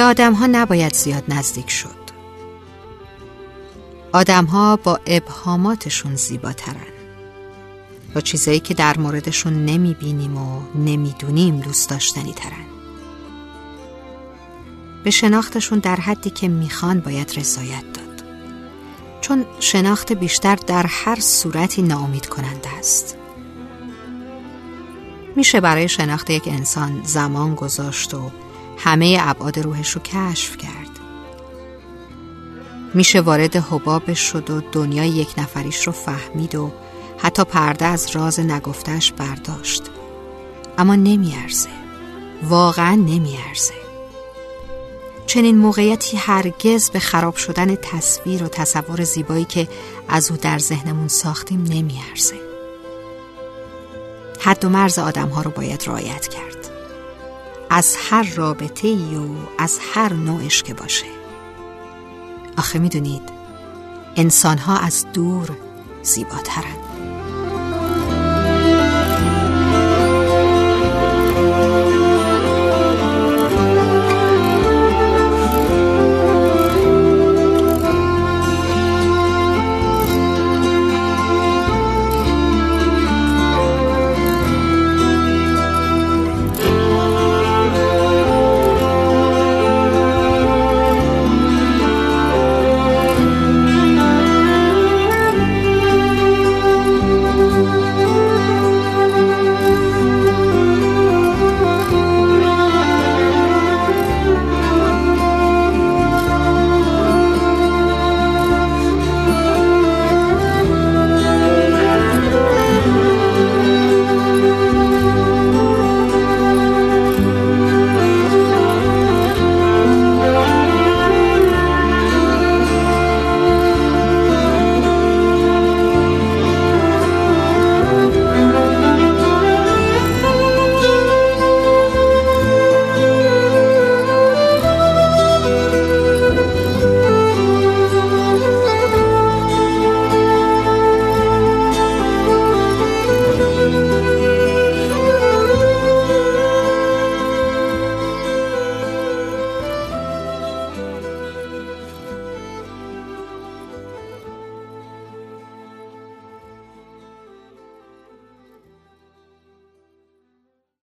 آدم ها نباید زیاد نزدیک شد. آدم ها با ابهاماتشون زیباترن. با چیزایی که در موردشون نمی‌بینیم و نمی‌دونیم دوست داشتنی ترن به شناختشون در حدی که می‌خوان باید رضایت داد. چون شناخت بیشتر در هر صورتی ناامید کننده است. میشه برای شناخت یک انسان زمان گذاشت و همه ابعاد روحش رو کشف کرد. میشه وارد حبابش شد و دنیای یک نفریش رو فهمید و حتی پرده از راز نگفتش برداشت. اما نمیارزه. واقعا نمیارزه. چنین موقعیتی هرگز به خراب شدن تصویر و تصور زیبایی که از او در ذهنمون ساختیم نمیارزه. حد و مرز آدم ها رو باید رعایت کرد. از هر رابطه ای و از هر نوعش که باشه. آخه می‌دونید انسان ها از دور زیباترند.